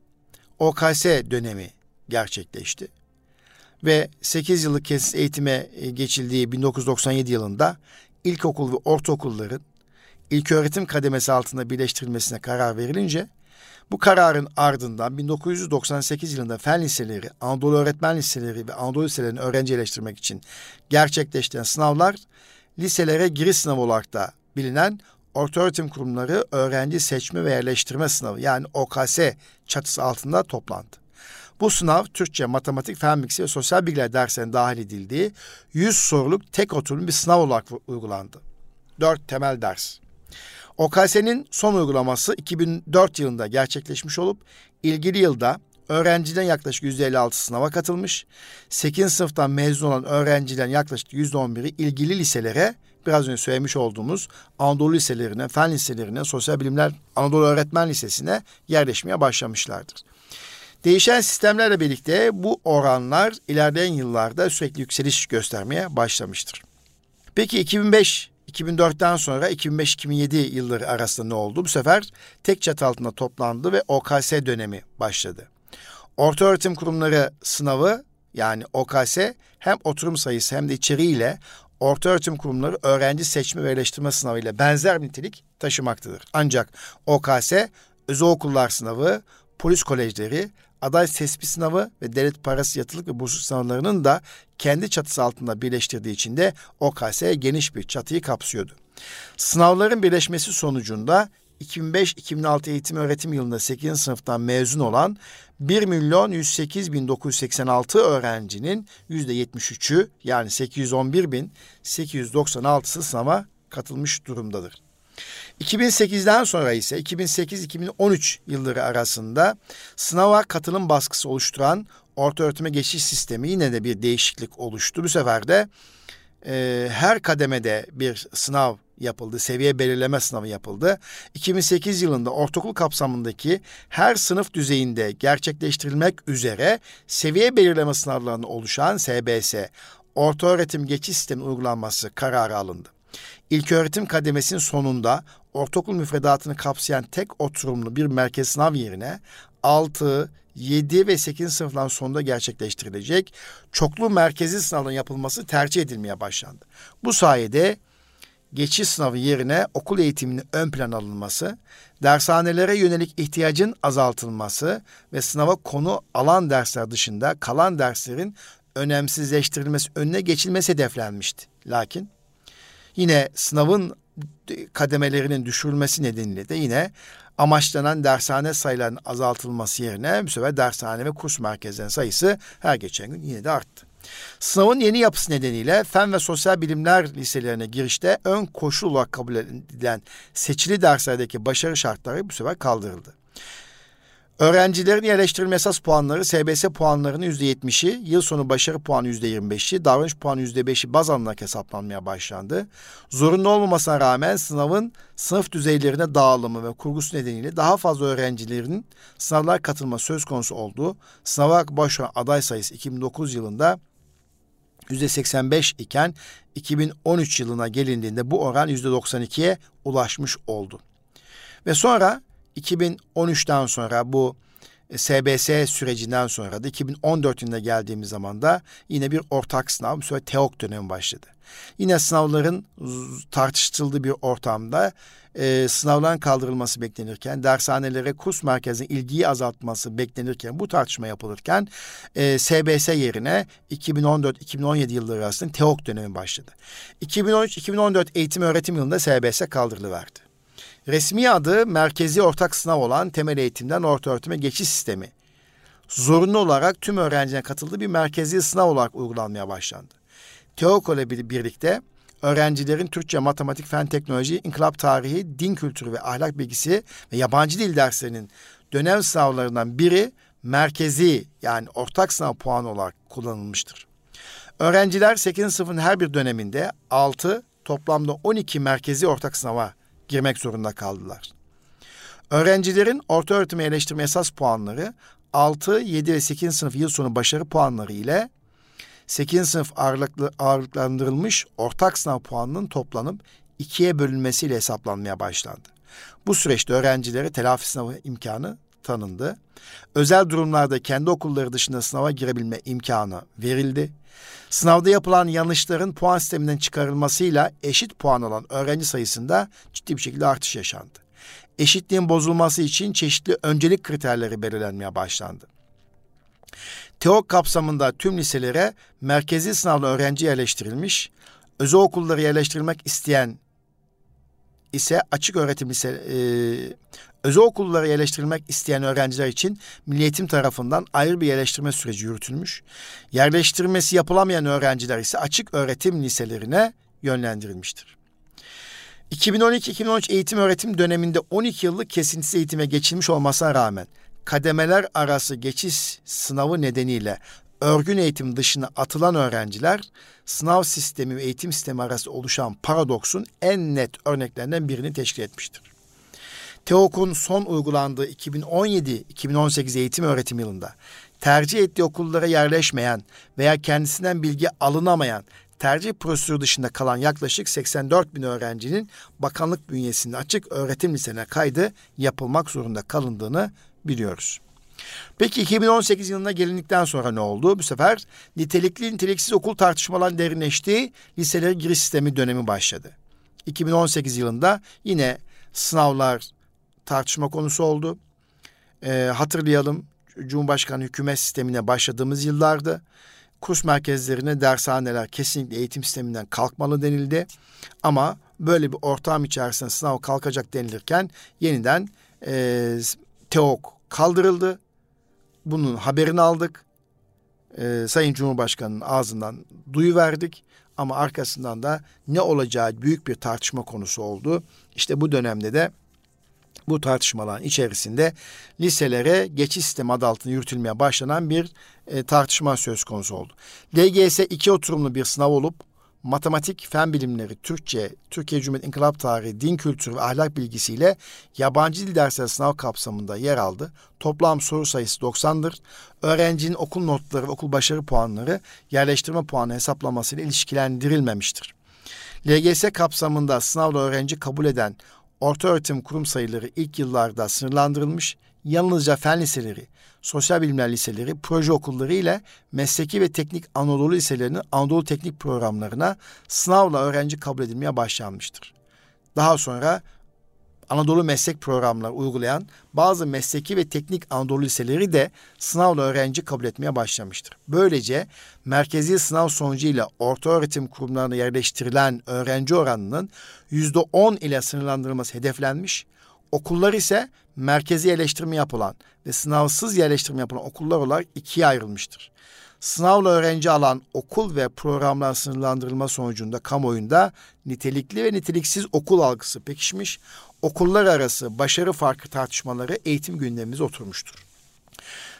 OKS dönemi gerçekleşti ve 8 yıllık kesit eğitime e, geçildiği 1997 yılında ilkokul ve ortaokulların ilköğretim kademesi altında birleştirilmesine karar verilince bu kararın ardından 1998 yılında fen liseleri, Anadolu Öğretmen Liseleri ve Anadolu Liselerinin öğrenci eleştirmek için gerçekleştiren sınavlar liselere giriş sınavı olarak da bilinen Ortaöğretim Kurumları Öğrenci Seçme ve Yerleştirme Sınavı yani OKS çatısı altında toplandı. Bu sınav Türkçe, matematik, fen bilgisi ve sosyal bilgiler derslerine dahil edildiği 100 soruluk tek oturum bir sınav olarak uygulandı. Dört temel ders. OKS'nin son uygulaması 2004 yılında gerçekleşmiş olup ilgili yılda öğrenciden yaklaşık %56 sınava katılmış. 8. sınıftan mezun olan öğrencilerin yaklaşık %11'i ilgili liselere biraz önce söylemiş olduğumuz Anadolu liselerine, fen liselerine, sosyal bilimler Anadolu Öğretmen Lisesi'ne yerleşmeye başlamışlardır. Değişen sistemlerle birlikte bu oranlar ilerleyen yıllarda sürekli yükseliş göstermeye başlamıştır. Peki 2005 2004'ten sonra 2005-2007 yılları arasında ne oldu? Bu sefer tek çatı altında toplandı ve OKS dönemi başladı. Orta öğretim kurumları sınavı yani OKS hem oturum sayısı hem de içeriğiyle orta öğretim kurumları öğrenci seçme ve eleştirme sınavı ile benzer nitelik taşımaktadır. Ancak OKS özel okullar sınavı, polis kolejleri, aday tespit sınavı ve devlet parası yatılık ve burslu sınavlarının da kendi çatısı altında birleştirdiği için de OKS geniş bir çatıyı kapsıyordu. Sınavların birleşmesi sonucunda 2005-2006 eğitim öğretim yılında 8. sınıftan mezun olan 1 milyon 108 bin 986 öğrencinin %73'ü yani 811 bin 896'sı sınava katılmış durumdadır. 2008'den sonra ise 2008-2013 yılları arasında sınava katılım baskısı oluşturan orta öğretime geçiş sistemi yine de bir değişiklik oluştu. Bu sefer de e, her kademede bir sınav yapıldı. Seviye belirleme sınavı yapıldı. 2008 yılında ortaokul kapsamındaki her sınıf düzeyinde gerçekleştirilmek üzere seviye belirleme sınavlarını oluşan SBS, orta öğretim geçiş sistemi uygulanması kararı alındı. İlk öğretim kademesinin sonunda ortaokul müfredatını kapsayan tek oturumlu bir merkez sınav yerine 6, 7 ve 8 sınıfların sonunda gerçekleştirilecek çoklu merkezi sınavın yapılması tercih edilmeye başlandı. Bu sayede geçiş sınavı yerine okul eğitiminin ön plan alınması, dershanelere yönelik ihtiyacın azaltılması ve sınava konu alan dersler dışında kalan derslerin önemsizleştirilmesi önüne geçilmesi hedeflenmişti. Lakin yine sınavın kademelerinin düşürülmesi nedeniyle de yine amaçlanan dershane sayılarının azaltılması yerine bu sefer dershane ve kurs merkezlerinin sayısı her geçen gün yine de arttı. Sınavın yeni yapısı nedeniyle fen ve sosyal bilimler liselerine girişte ön koşul olarak kabul edilen seçili derslerdeki başarı şartları bu sefer kaldırıldı. Öğrencilerin yerleştirilme esas puanları SBS puanlarının %70'i, yıl sonu başarı puanı %25'i, davranış puanı %5'i baz alınarak hesaplanmaya başlandı. Zorunlu olmamasına rağmen sınavın sınıf düzeylerine dağılımı ve kurgusu nedeniyle daha fazla öğrencilerin sınavlar katılma söz konusu olduğu sınava başvuran aday sayısı 2009 yılında %85 iken 2013 yılına gelindiğinde bu oran %92'ye ulaşmış oldu. Ve sonra 2013'ten sonra bu SBS e, sürecinden sonra da 2014 yılında geldiğimiz zaman da yine bir ortak sınav, bu sefer TEOK dönemi başladı. Yine sınavların tartışıldığı bir ortamda e, sınavların kaldırılması beklenirken, dershanelere, kurs merkezine ilgiyi azaltması beklenirken, bu tartışma yapılırken e, SBS yerine 2014-2017 yılları arasında TEOK dönemi başladı. 2013-2014 eğitim öğretim yılında SBS kaldırılıverdi. Resmi adı merkezi ortak sınav olan temel eğitimden orta öğretime geçiş sistemi. Zorunlu olarak tüm öğrencinin katıldığı bir merkezi sınav olarak uygulanmaya başlandı. TEOK ile birlikte öğrencilerin Türkçe, matematik, fen teknoloji, inkılap tarihi, din kültürü ve ahlak bilgisi ve yabancı dil derslerinin dönem sınavlarından biri merkezi yani ortak sınav puanı olarak kullanılmıştır. Öğrenciler 8. sınıfın her bir döneminde 6 toplamda 12 merkezi ortak sınava girmek zorunda kaldılar. Öğrencilerin orta öğretime eleştirme esas puanları 6, 7 ve 8. sınıf yıl sonu başarı puanları ile 8. sınıf ağırlıklı, ağırlıklandırılmış ortak sınav puanının toplanıp ikiye bölünmesiyle hesaplanmaya başlandı. Bu süreçte öğrencilere telafi sınavı imkanı tanındı. Özel durumlarda kendi okulları dışında sınava girebilme imkanı verildi. Sınavda yapılan yanlışların puan sisteminden çıkarılmasıyla eşit puan alan öğrenci sayısında ciddi bir şekilde artış yaşandı. Eşitliğin bozulması için çeşitli öncelik kriterleri belirlenmeye başlandı. TEOK kapsamında tüm liselere merkezi sınavlı öğrenci yerleştirilmiş, özel okulları yerleştirilmek isteyen ise açık öğretim lise, e, özel okullara yerleştirilmek isteyen öğrenciler için Milli Eğitim tarafından ayrı bir yerleştirme süreci yürütülmüş. Yerleştirmesi yapılamayan öğrenciler ise açık öğretim liselerine yönlendirilmiştir. 2012-2013 eğitim öğretim döneminde 12 yıllık kesintisiz eğitime geçilmiş olmasına rağmen kademeler arası geçiş sınavı nedeniyle örgün eğitim dışına atılan öğrenciler sınav sistemi ve eğitim sistemi arası oluşan paradoksun en net örneklerinden birini teşkil etmiştir. TEOK'un son uygulandığı 2017-2018 eğitim öğretim yılında tercih ettiği okullara yerleşmeyen veya kendisinden bilgi alınamayan tercih prosedürü dışında kalan yaklaşık 84 bin öğrencinin bakanlık bünyesinde açık öğretim liselerine kaydı yapılmak zorunda kalındığını biliyoruz. Peki 2018 yılına gelindikten sonra ne oldu? Bu sefer nitelikli niteliksiz okul tartışmaların derinleştiği liselere giriş sistemi dönemi başladı. 2018 yılında yine sınavlar tartışma konusu oldu. Ee, hatırlayalım Cumhurbaşkanı hükümet sistemine başladığımız yıllarda kurs merkezlerine dershaneler kesinlikle eğitim sisteminden kalkmalı denildi. Ama böyle bir ortam içerisinde sınav kalkacak denilirken yeniden e, TEOK kaldırıldı. Bunun haberini aldık. E, Sayın Cumhurbaşkanı'nın ağzından duyuverdik. Ama arkasından da ne olacağı büyük bir tartışma konusu oldu. İşte bu dönemde de bu tartışmaların içerisinde liselere geçiş sistemi adı altında yürütülmeye başlanan bir e, tartışma söz konusu oldu. LGS iki oturumlu bir sınav olup matematik, fen bilimleri, Türkçe, Türkiye Cumhuriyeti İnkılap Tarihi, din kültürü ve ahlak bilgisiyle yabancı dil dersleri sınav kapsamında yer aldı. Toplam soru sayısı 90'dır. Öğrencinin okul notları ve okul başarı puanları yerleştirme puanı hesaplamasıyla ilişkilendirilmemiştir. LGS kapsamında sınavla öğrenci kabul eden orta öğretim kurum sayıları ilk yıllarda sınırlandırılmış, yalnızca fen liseleri, sosyal bilimler liseleri, proje okulları ile mesleki ve teknik Anadolu liselerinin Anadolu teknik programlarına sınavla öğrenci kabul edilmeye başlanmıştır. Daha sonra Anadolu meslek programları uygulayan bazı mesleki ve teknik Anadolu liseleri de sınavla öğrenci kabul etmeye başlamıştır. Böylece merkezi sınav sonucuyla orta öğretim kurumlarına yerleştirilen öğrenci oranının yüzde on ile sınırlandırılması hedeflenmiş. Okullar ise merkezi yerleştirme yapılan ve sınavsız yerleştirme yapılan okullar olarak ikiye ayrılmıştır. Sınavla öğrenci alan okul ve programlar sınırlandırılma sonucunda kamuoyunda nitelikli ve niteliksiz okul algısı pekişmiş, okullar arası başarı farkı tartışmaları eğitim gündemimize oturmuştur.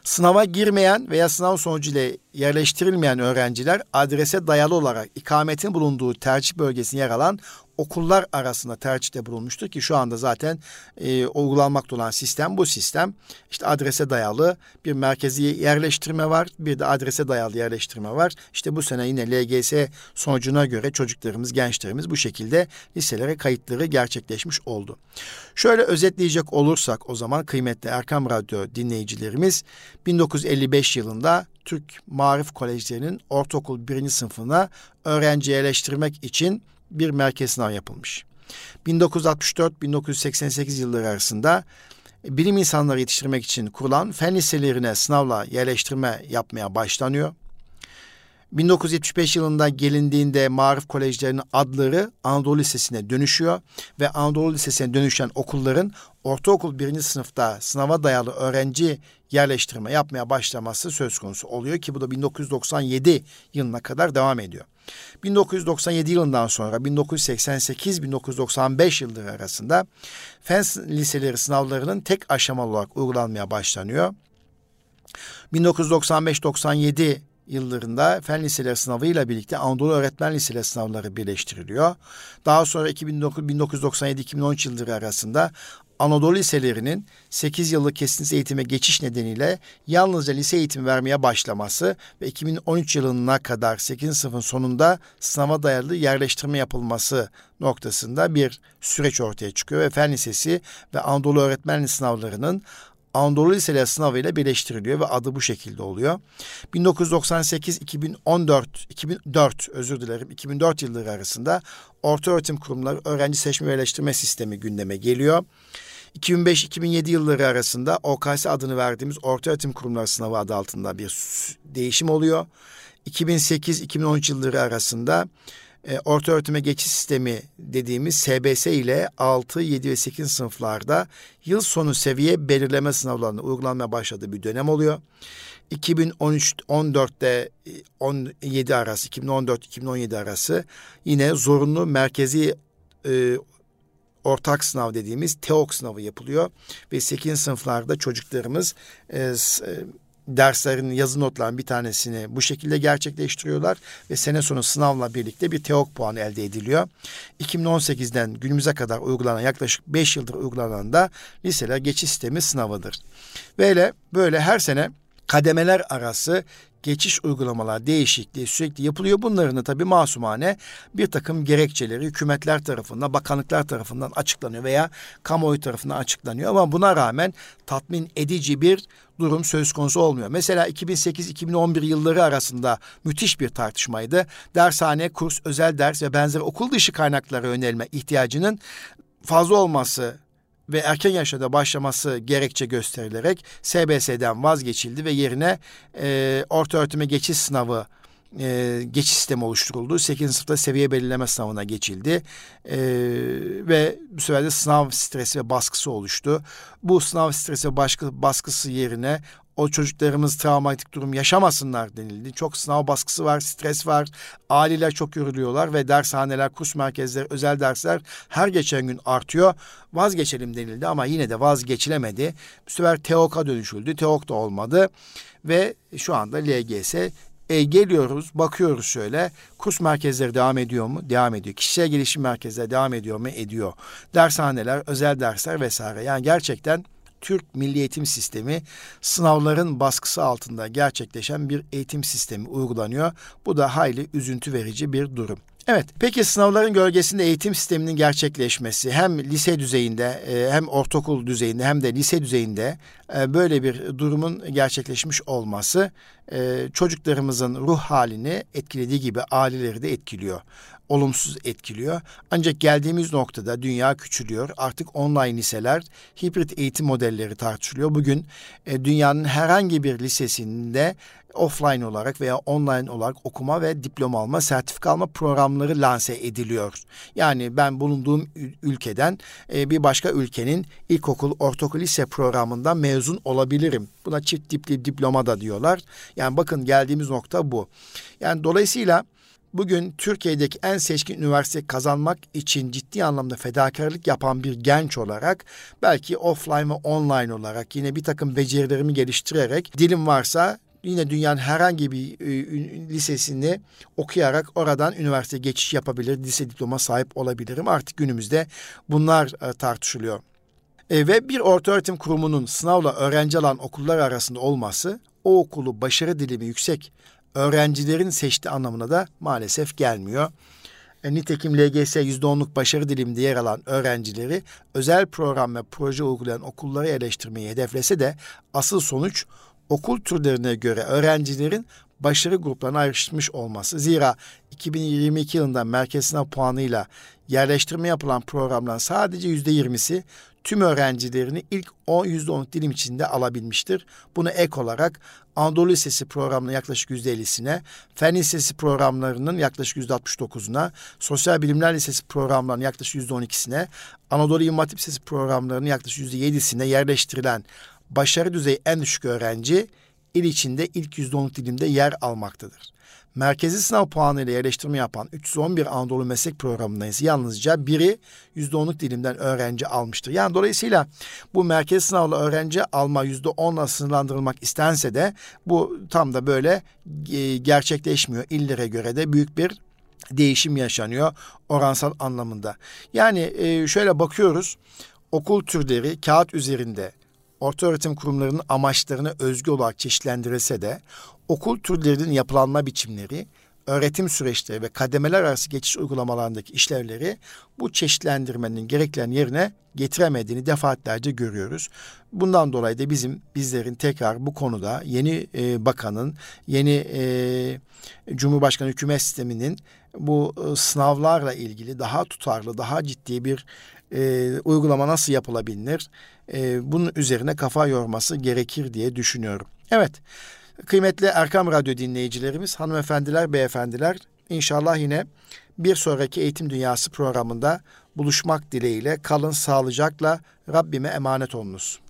Sınava girmeyen veya sınav sonucuyla yerleştirilmeyen öğrenciler adrese dayalı olarak ikametin bulunduğu tercih bölgesine yer alan okullar arasında tercihte bulunmuştur ki şu anda zaten e, uygulanmakta olan sistem bu sistem. İşte adrese dayalı bir merkezi yerleştirme var, bir de adrese dayalı yerleştirme var. İşte bu sene yine LGS sonucuna göre çocuklarımız, gençlerimiz bu şekilde liselere kayıtları gerçekleşmiş oldu. Şöyle özetleyecek olursak o zaman kıymetli Erkam Radyo dinleyicilerimiz 1955 yılında Türk Marif Kolejlerinin ortaokul birinci sınıfına öğrenci yerleştirmek için bir merkez sınav yapılmış. 1964-1988 yılları arasında bilim insanları yetiştirmek için kurulan fen liselerine sınavla yerleştirme yapmaya başlanıyor. 1975 yılında gelindiğinde Marif Kolejlerinin adları Anadolu Lisesi'ne dönüşüyor ve Anadolu Lisesi'ne dönüşen okulların ortaokul birinci sınıfta sınava dayalı öğrenci yerleştirme yapmaya başlaması söz konusu oluyor ki bu da 1997 yılına kadar devam ediyor. 1997 yılından sonra 1988-1995 yılları arasında fen liseleri sınavlarının tek aşamalı olarak uygulanmaya başlanıyor. 1995-97 yıllarında fen liseleri sınavıyla birlikte Anadolu Öğretmen Liseleri sınavları birleştiriliyor. Daha sonra 1997-2013 yılları arasında Anadolu liselerinin 8 yıllık kesintisiz eğitime geçiş nedeniyle yalnızca lise eğitimi vermeye başlaması ve 2013 yılına kadar 8. sınıfın sonunda sınava dayalı yerleştirme yapılması noktasında bir süreç ortaya çıkıyor ve Fen Lisesi ve Anadolu Öğretmenliği sınavlarının Anadolu Liseleri sınavıyla birleştiriliyor ve adı bu şekilde oluyor. 1998-2014, 2004 özür dilerim 2004 yılları arasında orta öğretim kurumları öğrenci seçme ve yerleştirme sistemi gündeme geliyor. 2005-2007 yılları arasında OKS adını verdiğimiz Orta Öğretim Kurumları Sınavı adı altında bir değişim oluyor. 2008-2013 yılları arasında e, orta öğretime geçiş sistemi dediğimiz SBS ile 6, 7 ve 8 sınıflarda yıl sonu seviye belirleme sınavlarını uygulanmaya başladığı bir dönem oluyor. 2013-14'te 17 arası, 2014-2017 arası yine zorunlu merkezi e, ortak sınav dediğimiz TEOK sınavı yapılıyor ve 8. sınıflarda çocuklarımız e, e, derslerin yazı notlarının bir tanesini bu şekilde gerçekleştiriyorlar ve sene sonu sınavla birlikte bir TEOK puanı elde ediliyor. 2018'den günümüze kadar uygulanan yaklaşık 5 yıldır uygulanan da liseler geçiş sistemi sınavıdır. Böyle böyle her sene kademeler arası geçiş uygulamalar değişikliği sürekli yapılıyor. Bunların da tabii masumane bir takım gerekçeleri hükümetler tarafından, bakanlıklar tarafından açıklanıyor veya kamuoyu tarafından açıklanıyor. Ama buna rağmen tatmin edici bir durum söz konusu olmuyor. Mesela 2008-2011 yılları arasında müthiş bir tartışmaydı. Dershane, kurs, özel ders ve benzeri okul dışı kaynaklara yönelme ihtiyacının fazla olması ve erken yaşta başlaması gerekçe gösterilerek SBS'den vazgeçildi ve yerine e, orta öğretime geçiş sınavı e, geçiş sistemi oluşturuldu. 8. sınıfta seviye belirleme sınavına geçildi. E, ve bu sefer de sınav stresi ve baskısı oluştu. Bu sınav stresi ve baskı, baskısı yerine o çocuklarımız travmatik durum yaşamasınlar denildi. Çok sınav baskısı var, stres var. Aileler çok yoruluyorlar ve dershaneler, kurs merkezleri, özel dersler her geçen gün artıyor. Vazgeçelim denildi ama yine de vazgeçilemedi. Bu sefer TEOK'a dönüşüldü. TEOK da olmadı ve şu anda LGS E, geliyoruz, bakıyoruz şöyle. Kurs merkezleri devam ediyor mu? Devam ediyor. Kişisel gelişim merkezleri devam ediyor mu? Ediyor. Dershaneler, özel dersler vesaire. Yani gerçekten Türk Milli Eğitim Sistemi sınavların baskısı altında gerçekleşen bir eğitim sistemi uygulanıyor. Bu da hayli üzüntü verici bir durum. Evet, peki sınavların gölgesinde eğitim sisteminin gerçekleşmesi hem lise düzeyinde e, hem ortaokul düzeyinde hem de lise düzeyinde böyle bir durumun gerçekleşmiş olması e, çocuklarımızın ruh halini etkilediği gibi aileleri de etkiliyor olumsuz etkiliyor. Ancak geldiğimiz noktada dünya küçülüyor. Artık online liseler, hibrit eğitim modelleri tartışılıyor. Bugün e, dünyanın herhangi bir lisesinde offline olarak veya online olarak okuma ve diploma alma, sertifika alma programları lanse ediliyor. Yani ben bulunduğum ülkeden e, bir başka ülkenin ilkokul, ortaokul, lise programından mezun olabilirim. Buna çift dipli diploma da diyorlar. Yani bakın geldiğimiz nokta bu. Yani dolayısıyla bugün Türkiye'deki en seçkin üniversite kazanmak için ciddi anlamda fedakarlık yapan bir genç olarak belki offline ve online olarak yine bir takım becerilerimi geliştirerek dilim varsa yine dünyanın herhangi bir e, lisesini okuyarak oradan üniversite geçiş yapabilir, lise diploma sahip olabilirim. Artık günümüzde bunlar e, tartışılıyor. E, ve bir orta öğretim kurumunun sınavla öğrenci alan okullar arasında olması o okulu başarı dilimi yüksek öğrencilerin seçtiği anlamına da maalesef gelmiyor. E, nitekim LGS %10'luk başarı diliminde yer alan öğrencileri özel program ve proje uygulayan okulları eleştirmeyi hedeflese de asıl sonuç okul türlerine göre öğrencilerin başarı gruplarına ayrışmış olması. Zira 2022 yılında merkez sınav puanıyla yerleştirme yapılan programdan sadece yüzde yirmisi tüm öğrencilerini ilk 10 yüzde on dilim içinde alabilmiştir. Bunu ek olarak Anadolu Lisesi programının yaklaşık yüzde ellisine, Fen Lisesi programlarının yaklaşık yüzde altmış dokuzuna, Sosyal Bilimler Lisesi programlarının yaklaşık yüzde on ikisine, Anadolu İmam Hatip Lisesi programlarının yaklaşık yüzde yedisine yerleştirilen başarı düzeyi en düşük öğrenci il içinde ilk yüzde onluk dilimde yer almaktadır. Merkezi sınav puanı ile yerleştirme yapan 311 Anadolu Meslek Programı'nda ise yalnızca biri yüzde onluk dilimden öğrenci almıştır. Yani dolayısıyla bu merkezi sınavla öğrenci alma yüzde onla sınırlandırılmak istense de bu tam da böyle e, gerçekleşmiyor. İllere göre de büyük bir değişim yaşanıyor oransal anlamında. Yani e, şöyle bakıyoruz okul türleri kağıt üzerinde orta öğretim kurumlarının amaçlarını özgü olarak çeşitlendirilse de okul türlerinin yapılanma biçimleri, öğretim süreçleri ve kademeler arası geçiş uygulamalarındaki işlevleri bu çeşitlendirmenin gereklerini yerine getiremediğini defaatlerce görüyoruz. Bundan dolayı da bizim bizlerin tekrar bu konuda yeni e, bakanın, yeni e, Cumhurbaşkanı hükümet sisteminin bu e, sınavlarla ilgili daha tutarlı, daha ciddi bir e, uygulama nasıl yapılabilir? E, bunun üzerine kafa yorması gerekir diye düşünüyorum. Evet, kıymetli Erkam Radyo dinleyicilerimiz, hanımefendiler, beyefendiler, inşallah yine bir sonraki Eğitim Dünyası programında buluşmak dileğiyle kalın sağlıcakla Rabbime emanet olunuz.